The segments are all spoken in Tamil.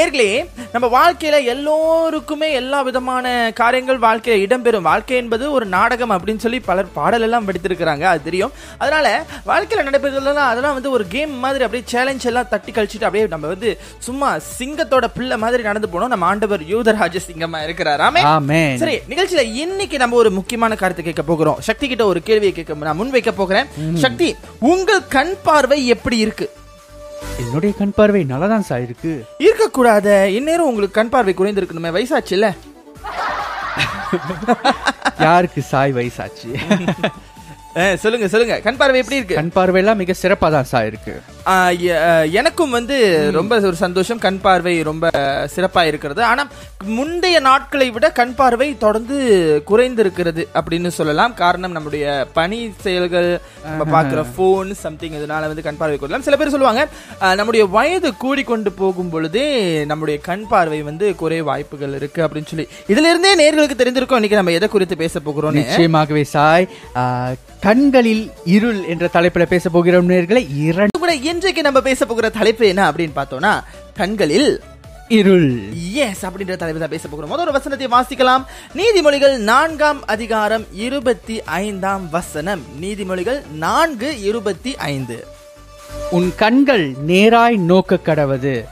நேர்களே நம்ம வாழ்க்கையில எல்லோருக்குமே எல்லா விதமான காரியங்கள் வாழ்க்கையில இடம்பெறும். வாழ்க்கை என்பது ஒரு நாடகம் அப்படின்னு சொல்லி பலர் பாடல் எல்லாம் படித்திருக்கிறாங்க அது தெரியும். அதனால வாழ்க்கையில நடைபெறுறதெல்லாம் அதெல்லாம் வந்து ஒரு கேம் மாதிரி அப்படியே சேலஞ்ச் எல்லாம் தட்டி கழிச்சிட்டு அப்படியே நம்ம வந்து சும்மா சிங்கத்தோட பிள்ளை மாதிரி நடந்து போனோம். நம்ம ஆண்டவர் யூதராஜ சிங்கமா இருக்கிறாராமே. சரி நிகழ்ச்சியில இன்னைக்கு நம்ம ஒரு முக்கியமான கருத்தை கேட்க போகிறோம். சக்தி கிட்ட ஒரு கேள்வியை கேட்க நான் முன் வைக்க போகிறேன். சக்தி உங்கள் கண் பார்வை எப்படி இருக்கு? என்னுடைய கண் பார்வை நல்லாதான் சார் இருக்கு. இருக்கக்கூடாத. இந்நேரம் உங்களுக்கு கண் பார்வை குறைந்திருக்கணுமே. வயசாச்சுல்ல? யாருக்கு சாய் வயசாச்சு? சொல்லுங்க சொல்லுங்க. கண் பார்வை எப்படி இருக்கு? கண் பார்வையெல்லாம் மிக சிறப்பா தான் சார் இருக்கு. எனக்கும் வந்து ரொம்ப ஒரு சந்தோஷம். கண் பார்வை ரொம்ப சிறப்பா இருக்கிறது. ஆனா முந்தைய நாட்களை விட கண் பார்வை தொடர்ந்து குறைந்திருக்கிறது அப்படின்னு சொல்லலாம். காரணம் நம்முடைய பணி செயல்கள் நம்ம பார்க்குற ஃபோன் சம்திங் இதனால வந்து கண் பார்வை குறையலாம். சில பேர் சொல்லுவாங்க நம்முடைய வயது கூடிக்கொண்டு போகும் பொழுதே நம்முடைய கண் பார்வை வந்து குறைய வாய்ப்புகள் இருக்கு அப்படின்னு சொல்லி. இதுல இருந்தே நேர்களுக்கு தெரிந்திருக்கும். இன்னைக்கு நம்ம எதை குறித்து பேச போகிறோம் நிச்சயமாகவே சாய். கண்களில் இருள் என்ற தலைப்புல பேச போகிறோம் நேர்களை. இரண்டு கூட இன்றைக்கு நம்ம பேச போகிற தலைப்பு என்ன அப்படின்னு பார்த்தோம்னா கண்களில் இருள். எஸ் அப்படின்ற தலைப்பு தான் பேச போகிறோம். முதல் ஒரு வசனத்தை வாசிக்கலாம். நீதிமொழிகள் நான்காம் அதிகாரம் இருபத்தி ஐந்தாம் வசனம். நீதிமொழிகள் நான்கு இருபத்தி ஐந்து. உன் கண்கள் நேராய் நோக்க கடவது.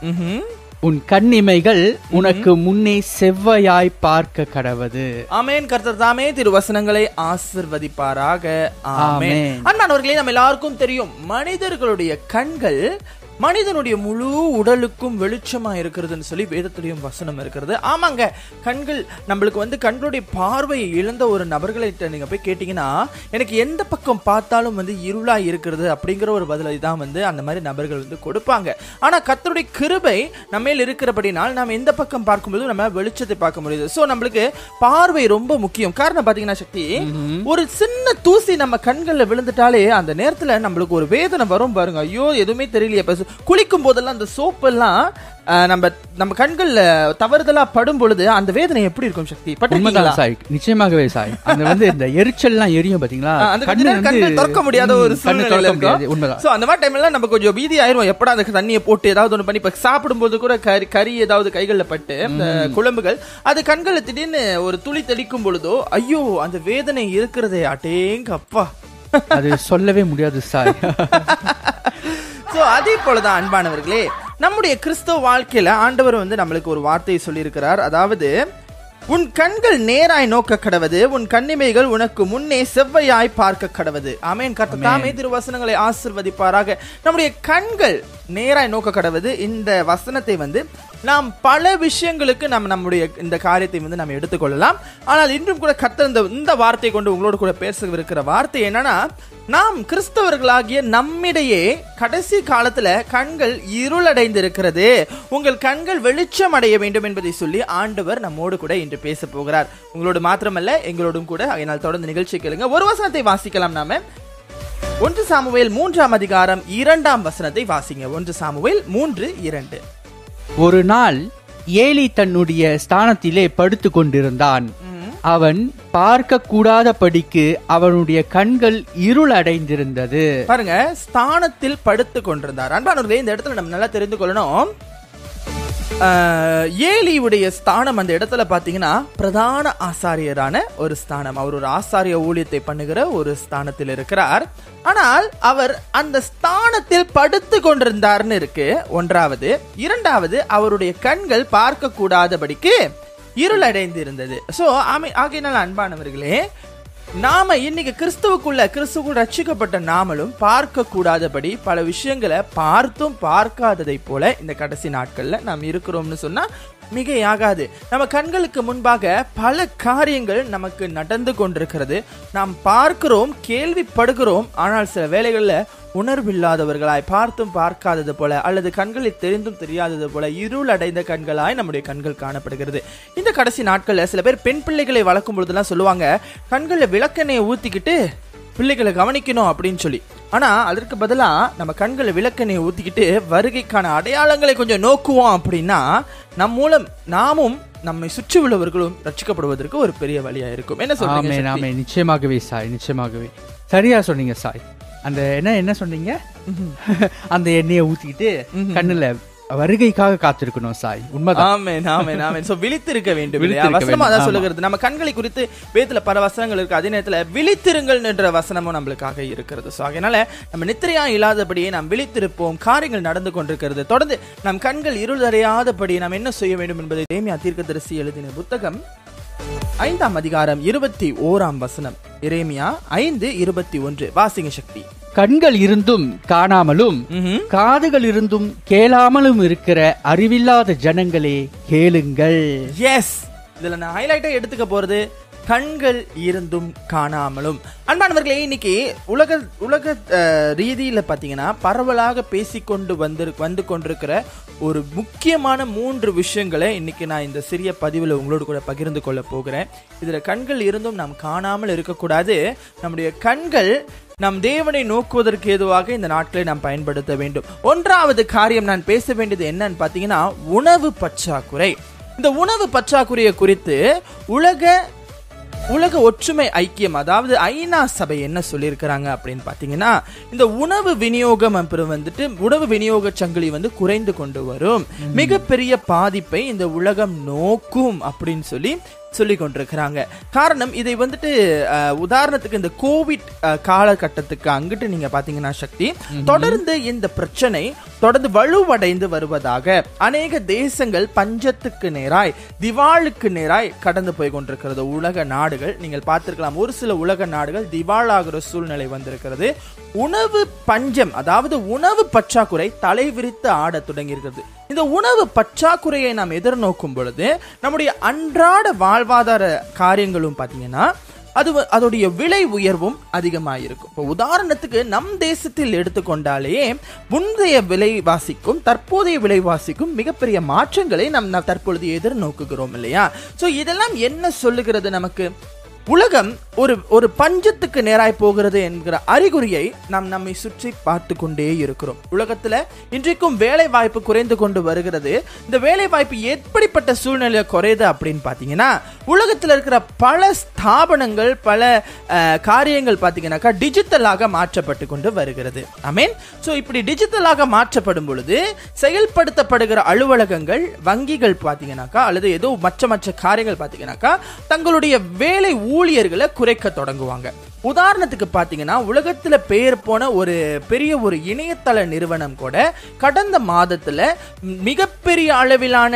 உன் கண்ணிமைகள் உனக்கு முன்னே செவ்வையாய் பார்க்க கடவது. ஆமென். கர்த்தர் தாமே திருவசனங்களை ஆசிர்வதிப்பாராக. ஆமென். அன்பானவர்களே நம்ம எல்லாருக்கும் தெரியும் மனிதர்களுடைய கண்கள் மனிதனுடைய முழு உடலுக்கும் வெளிச்சமா இருக்கிறதுன்னு சொல்லி வேதத்திலையும் வசனம் இருக்கிறது. ஆமாங்க கண்கள் நம்மளுக்கு வந்து கண்களுடைய பார்வையை இழந்த ஒரு நபர்கள்ட்ட நீங்க போய் கேட்டீங்கன்னா எனக்கு எந்த பக்கம் பார்த்தாலும் வந்து இருளா இருக்கிறது அப்படிங்கிற ஒரு பதிலை தான் வந்து அந்த மாதிரி நபர்கள் வந்து கொடுப்பாங்க. ஆனா கர்த்தருடைய கிருபை நம்மேல் இருக்கிறபடினால் நாம் எந்த பக்கம் பார்க்கும்போது நம்ம வெளிச்சத்தை பார்க்க முடியுது. சோ நம்மளுக்கு பார்வை ரொம்ப முக்கியம். காரணம் பாத்தீங்கன்னா சக்தி ஒரு சின்ன தூசி நம்ம கண்கள்ல விழுந்துட்டாலே அந்த நேரத்துல நம்மளுக்கு ஒரு வேதனை வரும் பாருங்க. ஐயோ எதுவுமே தெரியலையே. குளிக்கும் போதெல்லாம் அந்த சோப்பு எல்லாம் அஹ், நம்ம நம்ம கண்கள்ல தவறுதலா படும் பொழுது அந்த வேதனை எப்படி இருக்கும் சக்தி? பட்டிருக்கீங்களா? சாய். நிச்சயமாகவே சாய். அந்த வந்து இந்த எரிச்சல்லாம் எரியும் பாத்தீங்களா? அந்த கண்கள் திறக்க முடியாத ஒரு சூழ்நிலை இருக்கும். உண்மைதான். சோ அந்த மாதிரி டைம்ல நம்ம கொஞ்சம் பீதி ஆயிரும். எப்படா அந்த தண்ணியை போட்டு ஏதாவது ஒண்ணு பண்ணி இப்ப சாப்பிடும்போது கூட கறி கறி ஏதாவது கைகள்ல பட்டு இந்த குழம்புகள் அது கண்கள்ல திடீர்னு ஒரு துளி தெளிக்கும் பொழுதோ ஐயோ அந்த வேதனை இருக்கிறதே அட்டேங்க அப்பா அது சொல்லவே முடியாது சாய். சோ அதே போலதான் அன்பானவர்களே நம்முடைய கிறிஸ்தவ வாழ்க்கையில ஆண்டவர் வந்து நம்மளுக்கு ஒரு வார்த்தையை சொல்லியிருக்கிறார். அதாவது உன் கண்கள் நேராய் நோக்க கடவது உன் கண்ணிமைகள் உனக்கு முன்னே செவ்வையாய் பார்க்க கடவது. ஆமென். கர்த்தர் தாமே திருவசனங்களை ஆசிர்வதிப்பாராக. நம்முடைய கண்கள் நேராய் நோக்க கடவது. இந்த வசனத்தை வந்து நாம் பல விஷயங்களுக்கு நம்ம நம்முடைய இந்த காரியத்தை வந்து நம்ம எடுத்துக்கொள்ளலாம். ஆனால் இன்றும் கூட கர்த்தர் இந்த இந்த வார்த்தையை கொண்டு உங்களோட கூட பேசவிருக்கிற வார்த்தை என்னன்னா நாம் கிறிஸ்தவர்களாகிய நம்மிடையே கடைசி காலத்துல கண்கள் இருளடைந்து இருக்கிறது உங்கள் கண்கள் வெளிச்சம் அடைய வேண்டும் என்பதை சொல்லி ஆண்டவர் நம்மோடு கூட இன்று பேச போகிறார். உங்களோடு மாத்திரமல்ல எங்களோடும் கூட. அதனால் தொடர்ந்து நிகழ்ச்சி கேளுங்க. ஒரு வசனத்தை வாசிக்கலாம் நாம. ஒன்று சாமுவேல் மூன்றாம் அதிகாரம் இரண்டாம் வசனத்தை வாசிங்க. ஒன்று சாமுவேல் மூன்று இரண்டு. ஒரு நாள் ஏலி தன்னுடைய ஸ்தானத்திலே படுத்து கொண்டிருந்தான் அவன் பார்க்க கூடாதபடிக்கு அவனுடைய கண்கள் இருள் அடைந்திருந்தது பாருங்க ஸ்தானத்தில் படுத்து கொண்டிருந்தார் அன்பானவர்களே இந்த இடத்துல நம்ம நல்லா தெரிந்து கொள்ளணும். ஏலியுடைய ஸ்தானம் அந்த இடத்துல பாத்தீங்கன்னா பிரதான ஆசாரியரான ஒரு ஸ்தானம். அவர் ஒரு ஆசாரிய ஊழியத்தை பண்ணுகிற ஒரு ஸ்தானத்தில் இருக்கிறார். ஆனால் அவர் அந்த ஸ்தானத்தில் படுத்து கொண்டிருந்தார்னு இருக்கு. ஒன்றாவது. இரண்டாவது அவருடைய கண்கள் பார்க்க கூடாதபடிக்கு இருளடைந்து இருந்தது சோ ஆமை ஆகையினால் அன்பானவர்களே நாம இன்னைக்கு கிறிஸ்துவுக்குள்ள கிறிஸ்துவுக்குள் ரட்சிக்கப்பட்ட நாமளும் பார்க்க கூடாதபடி பல விஷயங்களை பார்த்தும் பார்க்காததை போல இந்த கடைசி நாட்கள்ல நாம் இருக்கிறோம்னு சொன்னா மிகையாகாது. நம்ம கண்களுக்கு முன்பாக பல காரியங்கள் நமக்கு நடந்து கொண்டிருக்கிறது. நாம் பார்க்கிறோம் கேள்விப்படுகிறோம் ஆனால் சில வேளைகள்ல உணர்வில்லாதவர்களாய் பார்த்தும் பார்க்காதது போல அல்லது கண்களில் தெரிந்தும் தெரியாதது போல இருள் அடைந்த கண்களாய் நம்முடைய கண்கள் காணப்படுகிறது. இந்த கடைசி நாட்களில் சில பேர் பெண் பிள்ளைகளை வளர்க்கும் பொழுதுலாம் சொல்லுவாங்க கண்களில் விளக்கெண்ணெயை ஊத்திக்கிட்டு பிள்ளைகளை கவனிக்கணும் அப்படின்னு சொல்லி. ஆனா அதற்கு பதிலா நம்ம கண்களை விளக்கெண்ணெய் ஊத்திக்கிட்டு வருகைக்கான அடையாளங்களை கொஞ்சம் நோக்குவோம் அப்படின்னா நம் மூலம் நாமும் நம்மை சுற்றி உள்ளவர்களும் ரட்சிக்கப்படுவதற்கு ஒரு பெரிய வழியா இருக்கும். என்ன சொல்றீங்க? ஆமே நிச்சயமாகவே சாய் நிச்சயமாகவே. சரியா சொன்னீங்க சாய். அந்த என்ன என்ன சொன்னீங்க? அந்த எண்ணெயை ஊத்திக்கிட்டு கண்ணுல வருகைக்காக காத்திருக்கணும் சாய். உண்மைதான். ஆமென் ஆமென் ஆமென். சோ விழித்திருக்க வேண்டும். வசனம் அதான் சொல்லுகிறது. நம்ம கண்களை குறித்து வேதத்துல பல வசனங்கள் இருக்கு. அதே நேரத்துல விழித்திருங்கள் என்ற வசனமும் நம்மளுக்காக இருக்கிறது. சோ அதனால நம்ம நித்திரையா இல்லாதபடியே நாம் விழித்திருப்போம். காரியங்கள் நடந்து கொண்டிருக்கிறது. தொடர்ந்து நம் கண்கள் இருள் அறியாதபடி நாம் என்ன செய்ய வேண்டும் என்பதை தேமியா தீர்க்கதரிசி எழுதின புத்தகம் ஐந்தாம் அதிகாரம் இருபத்தி ஓராம் வசனம். இரேமியா ஐந்து இருபத்தி ஒன்று. வாசிங்க சக்தி. கண்கள் இருந்தும் காணாமலும். காதுகள் இருந்தும் கேளாமலும் இருக்கிற அறிவில்லாத ஜனங்களே கேளுங்கள் எஸ் இதுல நான் ஹைலைட்டா எடுத்துக்க போறது கண்கள் இருந்தும் காணாமலும். அன்பானவர்களே இன்னைக்கு உலக உலக ரீதியில் பார்த்தீங்கன்னா பரவலாக பேசிக்கொண்டு வந்து வந்து கொண்டிருக்கிற ஒரு முக்கியமான மூன்று விஷயங்களை இன்னைக்கு நான் இந்த சிறிய பதிவில் உங்களோடு கூட பகிர்ந்து கொள்ள போகிறேன். இதில் கண்கள் இருந்தும் நாம் காணாமல் இருக்கக்கூடாது. நம்முடைய கண்கள் நம் தேவனை நோக்குவதற்கு ஏதுவாக இந்த நாட்களை நாம் பயன்படுத்த வேண்டும். ஒன்றாவது காரியம் நான் பேச வேண்டியது என்னன்னு பார்த்தீங்கன்னா உணவு பற்றாக்குறை. இந்த உணவு பற்றாக்குறையை குறித்து உலக உலக ஒற்றுமை ஐக்கியம் அதாவது ஐநா சபை என்ன சொல்லியிருக்கிறாங்க அப்படின்னு பாத்தீங்கன்னா இந்த உணவு விநியோகம் அப்புறம் வந்துட்டு உணவு விநியோக சங்கிலி வந்து குறைந்து கொண்டு வரும். மிகப்பெரிய பாதிப்பை இந்த உலகம் நோக்கும் அப்படின்னு சொல்லி சொல்லி கொண்டிருக்கிறாங்க காரணம் இதை வந்துட்டு உதாரணத்துக்கு இந்த கோவிட் காலகட்டத்துக்கு அங்கிட்டு நீங்க பாத்தீங்கன்னா சக்தி தொடர்ந்து இந்த பிரச்சனை தொடர்ந்து வலுவடைந்து வருவதாக அநேக தேசங்கள் பஞ்சத்துக்கு நேராய் திவாலுக்கு நேராய் கடந்து போய் கொண்டிருக்கிறது. உலக நாடுகள் நீங்கள் பார்த்திருக்கலாம் ஒரு சில உலக நாடுகள் திவாலாகிற சூழ்நிலை வந்திருக்கிறது. உணவு பஞ்சம் அதாவது உணவு பற்றாக்குறை தலைவிரித்து ஆடத் தொடங்கியிருக்கிறது. இந்த உணவு பற்றாக்குறையை நாம் எதிர்நோக்கும் பொழுது நம்முடைய அன்றாட வாழ்வாதார காரியங்களும் பார்த்தீங்கன்னா அது அதோடைய விலை உயர்வும் அதிகமாயிருக்கும். இப்போ உதாரணத்துக்கு நம் தேசத்தில் எடுத்துக்கொண்டாலே முந்தைய விலைவாசிக்கும் தற்போதைய விலைவாசிக்கும் மிகப்பெரிய மாற்றங்களை நம் தற்பொழுது எதிர்நோக்குகிறோம் இல்லையா? ஸோ இதெல்லாம் என்ன சொல்லுகிறது நமக்கு? உலகம் ஒரு ஒரு பஞ்சத்துக்கு நேராய் போகிறது என்கிற அறிகுறியை நாம் நம்மை சுற்றி பார்த்து கொண்டே இருக்கிறோம். உலகத்துல இன்றைக்கும் வேலை வாய்ப்பு குறைந்து கொண்டு வருகிறது. இந்த வேலை வாய்ப்பு எப்படிப்பட்ட சூழ்நிலையில குறையுது அப்படின்னு பாத்தீங்கன்னா உலகத்துல இருக்கிற பல ஸ்தாபனங்கள் பல காரியங்கள் பாத்தீங்கன்னாக்கா டிஜிட்டலாக மாற்றப்பட்டு கொண்டு வருகிறது. ஐ மீன் ஸோ இப்படி டிஜிட்டலாக மாற்றப்படும் பொழுது செயல்படுத்தப்படுகிற அலுவலகங்கள் வங்கிகள் பாத்தீங்கன்னாக்கா அல்லது ஏதோ மற்ற மற்ற காரியங்கள் பாத்தீங்கன்னாக்கா தங்களுடைய வேலை ஊழியர்களை குறைக்க தொடங்குவாங்க. உதாரணத்துக்கு பார்த்தீங்கன்னா உலகத்தில் பெயர் போன ஒரு பெரிய ஒரு இணையதள நிறுவனம் கூட கடந்த மாதத்தில் மிகப்பெரிய அளவிலான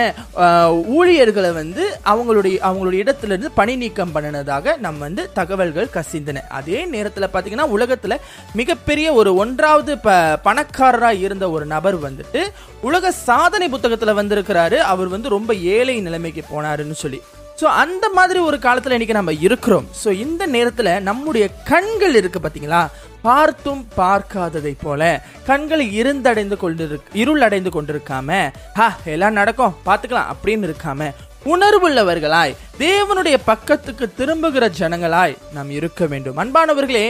ஊழியர்களை வந்து அவங்களுடைய அவங்களுடைய இடத்துலேருந்து பணி நீக்கம் பண்ணினதாக நம்ம வந்து தகவல்கள் கசிந்தன. அதே நேரத்தில் பார்த்தீங்கன்னா உலகத்தில் மிகப்பெரிய ஒரு ஒன்றாவது ப பணக்காரராக இருந்த ஒரு நபர் வந்துட்டு உலக சாதனை புத்தகத்தில் வந்திருக்கிறாரு. அவர் வந்து ரொம்ப ஏழை நிலைமைக்கு போனாருன்னு சொல்லி. ஸோ அந்த மாதிரி ஒரு காலத்தில் இன்னைக்கு நம்ம இருக்கிறோம். ஸோ இந்த நேரத்தில் நம்முடைய கண்கள் இருக்கு பார்த்தீங்களா பார்த்தும் பார்க்காததை போல. கண்களை இருந்தடைந்து கொண்டு இருள் அடைந்து கொண்டிருக்காம ஹா எல்லாம் நடக்கும் பார்த்துக்கலாம் அப்படின்னு இருக்காம உணர்வுள்ளவர்களாய் தேவனுடைய பக்கத்துக்கு திரும்புகிற ஜனங்களாய் நாம் இருக்க வேண்டும். அன்பானவர்களே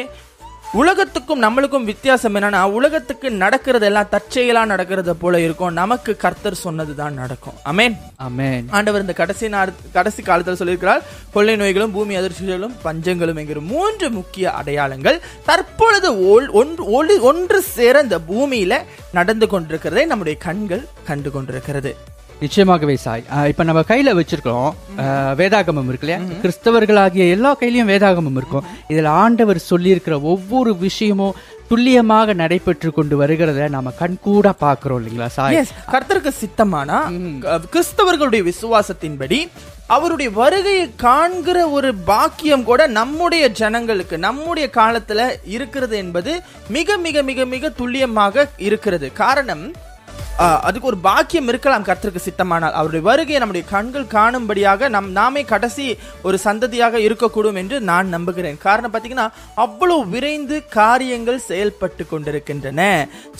உலகத்துக்கும் நம்மளுக்கும் வித்தியாசம் என்னன்னா உலகத்துக்கு நடக்கிறது எல்லாம் தற்செயலா நடக்கிறது போல இருக்கும். நமக்கு கர்த்தர் சொன்னதுதான் நடக்கும். அமேன் ஆமென் ஆண்டவர் இந்த கடைசி கடைசி காலத்தில் சொல்லியிருக்கிறார் கொள்ளை நோய்களும் பூமி அதிர்ச்சிகளும் பஞ்சங்களும் என்கிற மூன்று முக்கிய அடையாளங்கள் தற்பொழுது ஒன்று சேர இந்த பூமியில நடந்து கொண்டிருக்கிறதை நம்முடைய கண்கள் கண்டு கொண்டிருக்கிறது. நிச்சயமாகவே சாய். இப்ப நம்ம கையில வச்சிருக்கோம் வேதாகமம் இருக்கு இல்லையா கிறிஸ்தவர்களாகிய எல்லா கையிலயும் வேதாகமம் இருக்கும். இதுல ஆண்டவர் சொல்லியிருக்கிற ஒவ்வொரு விஷயமும் துல்லியமாக நடைபெற்று கொண்டு வருகிறத நாம கண்கூட பாக்குறோம் இல்லைங்களா சாய்? கர்த்தருக்கு சித்தமானா கிறிஸ்தவர்களுடைய விசுவாசத்தின்படி அவருடைய வருகையை காண்கிற ஒரு பாக்கியம் கூட நம்முடைய ஜனங்களுக்கு நம்முடைய காலத்துல இருக்கிறது என்பது மிக மிக மிக மிக துல்லியமாக இருக்கிறது. காரணம் அதுக்கு ஒரு பாக்கியம் இருக்கலாம் கர்த்தருக்கு சித்தமானால். அவருடைய வருகையை நம்முடைய கண்கள் காணும்படியாக நம் நாமே கடைசி ஒரு சந்ததியாக இருக்கக்கூடும் என்று நான் நம்புகிறேன். காரணம் பார்த்தீங்கன்னா அவ்வளோ விரைந்து காரியங்கள் செயல்பட்டு கொண்டிருக்கின்றன.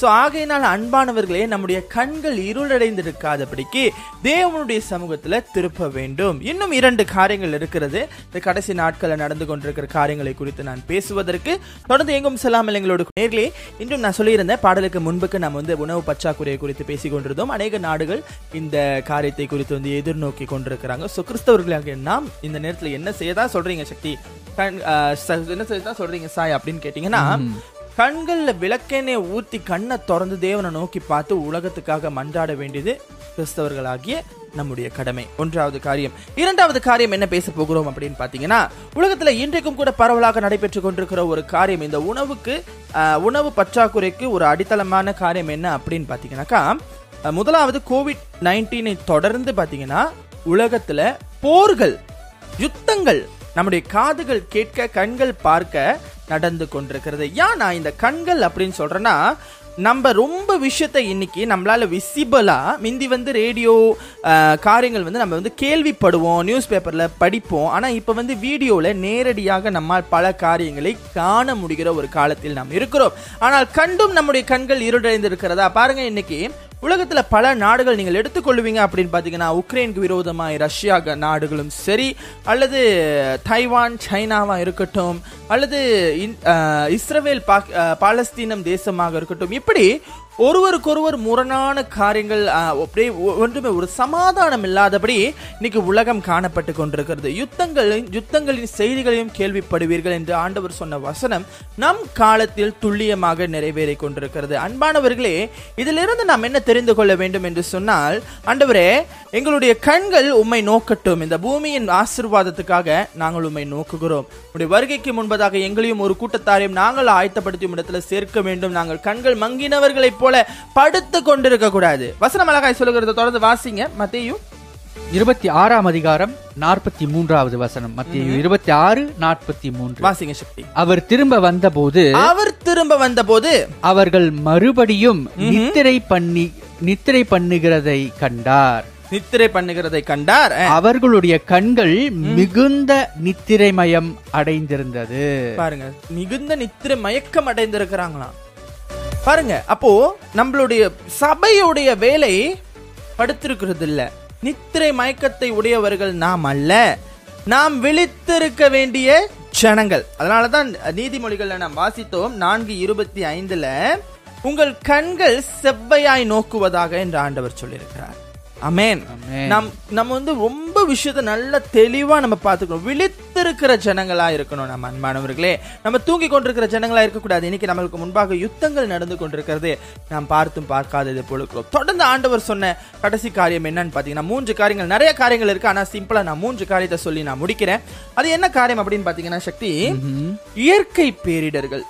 ஸோ ஆகையினால் அன்பானவர்களே நம்முடைய கண்கள் இருளடைந்திருக்காதபடிக்கு தேவனுடைய சமூகத்தில் திருப்ப வேண்டும். இன்னும் இரண்டு காரியங்கள் இருக்கிறது. இந்த கடைசி நாட்களில் நடந்து கொண்டிருக்கிற காரியங்களை குறித்து நான் பேசுவதற்கு தொடர்ந்து எங்கும் செல்லாமல் எங்களோட நேர்களே இன்றும் நான் சொல்லியிருந்தேன் பாடலுக்கு முன்புக்கு நம்ம வந்து உணவு பச்சாக்குறையை குறித்து பேசிக் கொண்டிருந்தோம் அநேக நாடுகள் இந்த காரியத்தை குறித்து வந்து எதிர்நோக்கி கொண்டிருக்கிறாங்க. ஸோ கிறிஸ்தவர்களாக நாம் இந்த நேரத்தில் என்ன செய்யதான் சொல்றீங்க சக்தி? ச- என்ன செய்யதான் சொல்றீங்க சாய் அப்படின்னு கேட்டீங்கன்னா கண்களில் விளக்கெண்ணெய் ஊத்தி கண்ணை திறந்து தேவனை நோக்கி பார்த்து உலகத்துக்காக மன்றாட வேண்டியது கிறிஸ்தவர்களாகிய நம்முடைய கடமை. ஒன்றாவது காரியம். இரண்டாவது காரியம் என்ன பேச போகிறோம் அப்படின்னு பாத்தீங்கன்னா உலகத்துல இன்றைக்கும் கூட பரவலாக நடைபெற்று கொண்டிருக்கிற ஒரு காரியம். இந்த உணவுக்கு உணவு பற்றாக்குறைக்கு ஒரு அடித்தளமான காரியம் என்ன அப்படின்னு பாத்தீங்கன்னாக்கா முதலாவது கோவிட் நைன்டீனை தொடர்ந்து பாத்தீங்கன்னா உலகத்துல போர்கள் யுத்தங்கள் நம்முடைய காதுகள் கேட்க கண்கள் பார்க்க நடந்து கொண்டிருக்கிறது. ஏன் நான் இந்த கண்கள் அப்படின்னு சொல்கிறேன்னா நம்ம ரொம்ப விஷயத்தை இன்னைக்கு நம்மளால விசிபிளாக முந்தி வந்து ரேடியோ காரியங்கள் வந்து நம்ம வந்து கேள்விப்படுவோம் நியூஸ் பேப்பரில் படிப்போம். ஆனால் இப்போ வந்து வீடியோவில் நேரடியாக நம்மால் பல காரியங்களை காண முடிகிற ஒரு காலத்தில் நாம் இருக்கிறோம். ஆனால் கண்டும் நம்முடைய கண்கள் இருடடைந்து இருக்கிறதா பாருங்க இன்னைக்கு உலகத்துல பல நாடுகள் நீங்கள் எடுத்துக்கொள்வீங்க அப்படின்னு பாத்தீங்கன்னா உக்ரைனுக்கு விரோதமாய் ரஷ்யா நாடுகளும் சரி அல்லது தைவான் சைனாவா இருக்கட்டும் அல்லது இஸ்ரேல் பாலஸ்தீனம் தேசமாக இருக்கட்டும் இப்படி ஒருவருக்கொருவர் முரணான காரியங்கள் அப்படியே ஒன்றுமே ஒரு சமாதானம் இல்லாதபடி இன்னைக்கு உலகம் காணப்பட்டு கொண்டிருக்கிறது. யுத்தங்களின் யுத்தங்களின் செய்திகளையும் கேள்விப்படுவீர்கள் என்று ஆண்டவர் சொன்ன வசனம் நம் காலத்தில் துல்லியமாக நிறைவேறி கொண்டிருக்கிறது. அன்பானவர்களே இதிலிருந்து நாம் என்ன தெரிந்து கொள்ள வேண்டும் என்று சொன்னால் ஆண்டவரே எங்களுடைய கண்கள் உம்மை நோக்கட்டும். இந்த பூமியின் ஆசீர்வாதத்துக்காக நாங்கள் உம்மை நோக்குகிறோம். உடைய வருகைக்கு முன்பதாக எங்களையும் ஒரு கூட்டத்தாரையும் நாங்கள் ஆயத்தப்படுத்தியும் இடத்துல சேர்க்க வேண்டும். நாங்கள் கண்கள் மங்கினவர்களை போல படுத்து கொண்டிருக்க கூடாது. வசனம் அழகாய் சொல்லுகிறது தொடர்ந்து வாசிங்க. மத்தேயும் இருபத்தி ஆறாம் அதிகாரம் நாற்பத்தி மூன்றாவது வசனம். மத்திய இருபத்தி ஆறு நாற்பத்தி மூன்று வாசிங்க சக்தி. அவர் திரும்ப வந்தபோது அவர் திரும்ப வந்தபோது அவர்கள் மறுபடியும் நித்திரை பண்ணி நித்திரை பண்ணுகிறதை கண்டார். நித்திரை பண்ணுகிறதை கண்டார். அவர்களுடைய கண்கள் மிகுந்த நித்திரைமயம் அடைந்திருந்தது. பாருங்க மிகுந்த நித்திரை மயக்கம் அடைந்திருக்கிறாங்களாம். பாருங்க அப்போ நம்மளுடைய சபையுடைய வேலை படுத்திருக்கிறது இல்ல நித்திரை மயக்கத்தை உடையவர்கள் நாம் அல்ல. நாம் விழித்திருக்க வேண்டிய ஜனங்கள். அதனாலதான் நீதிமொழிகள்ல நாம் வாசித்தோம் நான்கு இருபத்தி ஐந்துல உங்கள் கண்கள் செவ்வையாய் நோக்குவதாக என்று ஆண்டவர் சொல்லியிருக்கிறார். அமேன். நம் நம்ம வந்து ரொம்ப விஷயத்த நல்ல தெளிவா நம்ம பார்த்துக்கணும். விழித்திருக்கிற ஜனங்களா இருக்கணும் நம்ம அன்பானவர்களே. நம்ம தூங்கி கொண்டிருக்கிற ஜனங்களா இருக்கக்கூடாது. இன்னைக்கு நம்மளுக்கு முன்பாக யுத்தங்கள் நடந்து கொண்டிருக்கிறது. நாம் பார்த்தும் பார்க்காதது போல இருக்கிறோம். தொடர்ந்து ஆண்டவர் சொன்ன கடைசி காரியம் என்னன்னு பாத்தீங்கன்னா மூன்று காரியங்கள். நிறைய காரியங்கள் இருக்கு. ஆனா சிம்பிளா நான் மூன்று காரியத்தை சொல்லி நான் முடிக்கிறேன். அது என்ன காரியம் அப்படின்னு பாத்தீங்கன்னா சக்தி இயற்கை பேரிடர்கள்.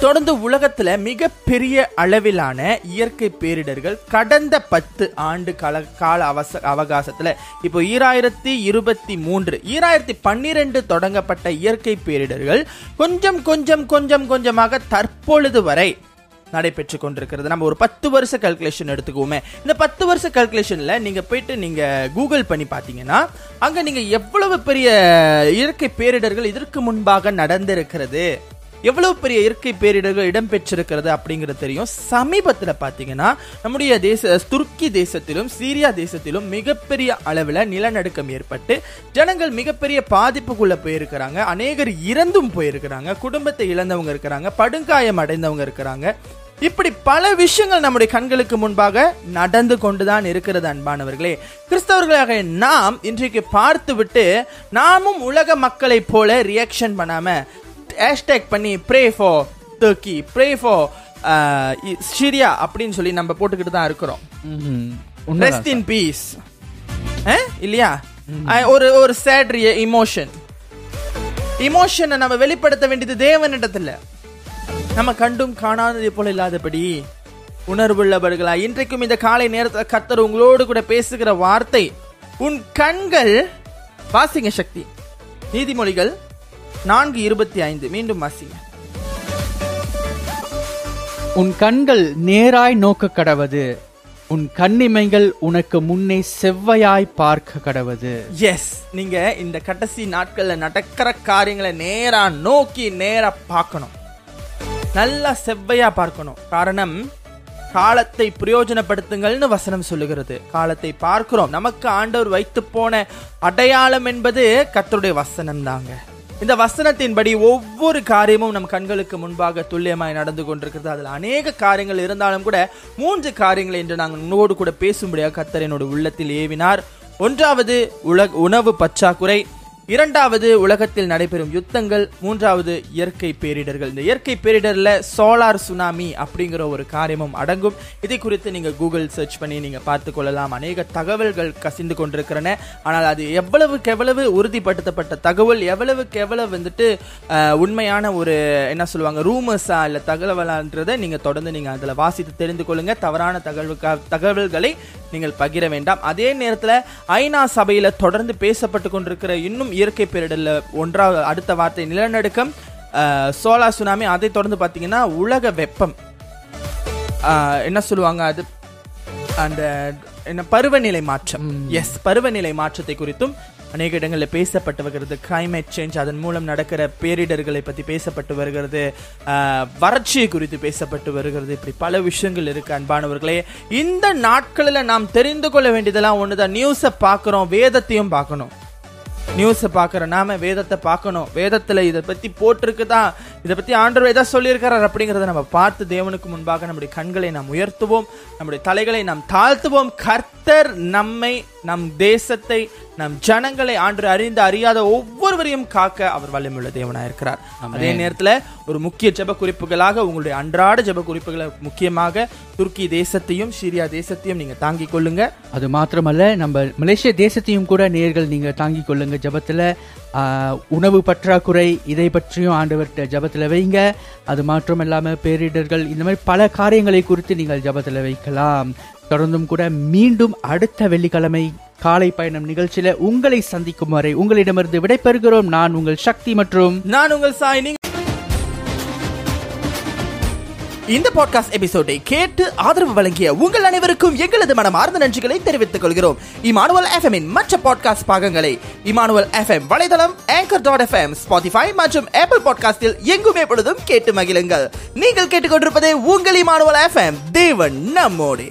தொடர்ந்து உலகத்துல மிகப்பெரிய அளவிலான இயற்கை பேரிடர்கள் கடந்த பத்து ஆண்டு கால கால அவச அவகாசத்துல. இப்போ ஈராயிரத்தி இருபத்தி மூன்று ஈராயிரத்தி பன்னிரெண்டு தொடங்கப்பட்ட இயற்கை பேரிடர்கள் கொஞ்சம் கொஞ்சம் கொஞ்சம் கொஞ்சமாக தற்பொழுது வரை நடைபெற்று கொண்டிருக்கிறது. நம்ம ஒரு பத்து வருஷ கல்குலேஷன் எடுத்துக்குவோமே. இந்த பத்து வருஷ கல்குலேஷன்ல நீங்க போயிட்டு நீங்க கூகுள் பண்ணி பார்த்தீங்கன்னா அங்க நீங்க எவ்வளவு பெரிய இயற்கை பேரிடர்கள் இதற்கு முன்பாக நடந்திருக்கிறது? எவ்வளவு பெரிய இயற்கை பேரிடர்கள் இடம்பெற்றிருக்கிறது அப்படிங்கிறது தெரியும். சமீபத்தில் பார்த்தீங்கன்னா நம்முடைய தேச துருக்கி தேசத்திலும் சீரியா தேசத்திலும் மிகப்பெரிய அளவில் நிலநடுக்கம் ஏற்பட்டு ஜனங்கள் மிகப்பெரிய பாதிப்புக்குள்ளே போயிருக்கிறாங்க. அநேகர் இறந்தும் போயிருக்கிறாங்க. குடும்பத்தை இழந்தவங்க இருக்கிறாங்க. படுங்காயம் அடைந்தவங்க இருக்கிறாங்க. இப்படி பல விஷயங்கள் நம்முடைய கண்களுக்கு முன்பாக நடந்து கொண்டுதான் இருக்கிறது அன்பானவர்களே. கிறிஸ்தவர்களாக நாம் இன்றைக்கு பார்த்துவிட்டு நாமும் உலக மக்களைப் போல ரியாக்ஷன் பண்ணாம ஹேஷ்டேக் பண்ணி pray for Turkey pray for Syria அப்படின்னு சொல்லி நம்ம போட்டுக்கிட்டு தான் இருக்கிறோம். ரெஸ்ட் இன் பீஸ் இல்லையா? ஒரு ஒரு சேட் இமோஷன் இமோஷனை நம்ம வெளிப்படுத்த வேண்டியது தேவனிடத்துல. நம்ம கண்டும் காணாததை போல இல்லாதபடி உணர்வுள்ளவர்களா இன்றைக்கும் இந்த காலை நேரத்தில் கர்த்தர் உங்களோடு கூட பேசுகிற வார்த்தை உன் கண்கள் வாசிங்க சக்தி. நீதிமொழிகள் நான்கு இருபத்தி ஐந்து. மீண்டும் வாசிங்க. உன் கண்கள் நேராய் நோக்க கடவது. உன் கண்ணிமைகள் உனக்கு முன்னே செவ்வையாய் பார்க்க கடவது. எஸ் நீங்க இந்த கடைசி நாட்கள்ல நடக்கிற காரியங்களை நேரா நோக்கி நேரா பார்க்கணும். நல்லா செவ்வையா பார்க்கணும். காரணம் காலத்தை பிரயோஜனப்படுத்துங்கள்னு வசனம் சொல்லுகிறது. காலத்தை பார்க்கிறோம். நமக்கு ஆண்டவர் வைத்து போன அடையாளம் என்பது கர்த்தருடைய வசனம் தாங்க இந்த வசனத்தின்படி ஒவ்வொரு காரியமும் நம் கண்களுக்கு முன்பாக துல்லியமாய் நடந்து கொண்டிருக்கிறது. அதில் அநேக காரியங்கள் இருந்தாலும் கூட மூன்று காரியங்களை என்று நாங்கள் உன்னோடு கூட பேசும்படியாக கத்தர் என்னோட உள்ளத்தில் ஏவினார். ஒன்றாவது உலக உணவு பற்றாக்குறை. இரண்டாவது உலகத்தில் நடைபெறும் யுத்தங்கள் மூன்றாவது இயற்கை பேரிடர்கள். இந்த இயற்கை பேரிடரில் சோலார் சுனாமி அப்படிங்கிற ஒரு காரியமும் அடங்கும். இதை குறித்து நீங்கள் கூகுள் சர்ச் பண்ணி நீங்கள் பார்த்து கொள்ளலாம். அநேக தகவல்கள் கசிந்து கொண்டிருக்கிறன. ஆனால் அது எவ்வளவுக்கு எவ்வளவு உறுதிப்படுத்தப்பட்ட தகவல் எவ்வளவுக்கு எவ்வளவு வந்துட்டு உண்மையான ஒரு என்ன சொல்லுவாங்க ரூமர்ஸா இல்லை தகவலான்றதை நீங்கள் தொடர்ந்து நீங்கள் அதில் வாசித்து தெரிந்து கொள்ளுங்க. தவறான தகவல்கா தகவல்களை நீங்கள் பகிர வேண்டாம். அதே நேரத்தில் ஐநா சபையில் தொடர்ந்து பேசப்பட்டு கொண்டிருக்கிற இன்னும் இயற்கை பேரிடர்ல ஒன்றாவது அடுத்த வார்த்தை நிலநடுக்கம். அஹ், சோலா சுனாமி அதை தொடர்ந்து பாத்தீங்கன்னா உலக வெப்பம். என்ன சொல்லுவாங்க அது? அந்த என்ன பருவநிலை மாற்றம். எஸ் பருவநிலை மாற்றத்தை குறித்தும் அநேக இடங்களில் பேசப்பட்டு வருகிறது. Climate சேஞ்ச் அதன் மூலம் நடக்கிற பேரிடர்களை பற்றி பேசப்பட்டு வருகிறது. ஆஹ், வறட்சி குறித்து பேசப்பட்டு வருகிறது. இப்படி பல விஷயங்கள் இருக்கு அன்பானவர்களே. இந்த நாட்களில் நாம் தெரிந்து கொள்ள வேண்டியதெல்லாம் ஒண்ணுதான். நியூஸை பார்க்குறோம் வேதத்தையும் பார்க்கணும். நியூஸை பார்க்குற நாம வேதத்தை பார்க்கணும். வேதத்துல இதை பத்தி தான் இதை பத்தி ஆண்டவர் எதா சொல்லியிருக்கிறார் அப்படிங்கிறத நம்ம பார்த்து தேவனுக்கு முன்பாக நம்முடைய கண்களை நாம் உயர்த்துவோம். நம்முடைய தலைகளை நாம் தாழ்த்துவோம். கர்த்தர் நம்மை நம் தேசத்தை நம் ஜனங்களை ஆண்டு அறிந்து அறியாத ஒவ்வொருவரையும் காக்க அவர் வல்லமுள்ள தேவனா இருக்கிறார். அதே நேரத்துல ஒரு முக்கிய ஜெப குறிப்புகளாக உங்களுடைய அன்றாட ஜெப குறிப்புகளை முக்கியமாக துருக்கி தேசத்தையும் சிரியா தேசத்தையும் நீங்க தாங்கிக் கொள்ளுங்க. அது மாத்திரமல்ல நம்ம மலேசிய தேசத்தையும் கூட நேர்கள் நீங்க தாங்கிக் கொள்ளுங்க. ஜபத்துல உணவு பற்றாக்குறை இதை பற்றியும் ஆண்டவர்கிட்ட ஜபத்துல வைங்க. அது மாத்திரம் இல்லாம பேரிடர்கள் இந்த மாதிரி பல காரியங்களை குறித்து நீங்கள் ஜபத்துல வைக்கலாம். தொடர்ந்தும் கூட மீண்டும் அடுத்த வெள்ளிக்கிழமை காலை பயணம் நிகழ்ச்சியில உங்களை சந்திக்கும் வரை உங்களிடமிருந்து விடைபெறுகிறோம். நான் உங்கள் சக்தி மற்றும் நான் உங்கள் சாயினிங் இந்த பாட்காஸ்ட் எபிசோடை கேட்டு ஆதரவு வழங்கிய உங்கள் அனைவருக்கும் எங்களது மனமார்ந்த நன்றிகளை தெரிவித்துக் கொள்கிறோம். இமானுவல் எஃப்எம் இன் மற்ற பாட்காஸ்ட் பாகங்களை இமானுவல் எஃப்எம் வலைதளம் ஆங்கர் டாட் எஃப்எம் ஸ்பாட்டிஃபை மற்றும் ஆப்பிள் பாட்காஸ்டில் எங்குமே பொழுதும் கேட்டு மகிழுங்கள். நீங்கள் கேட்டுக்கொண்டிருப்பதே உங்கள் இமானுவல் எஃப்எம் தேவன் நம்மோடு.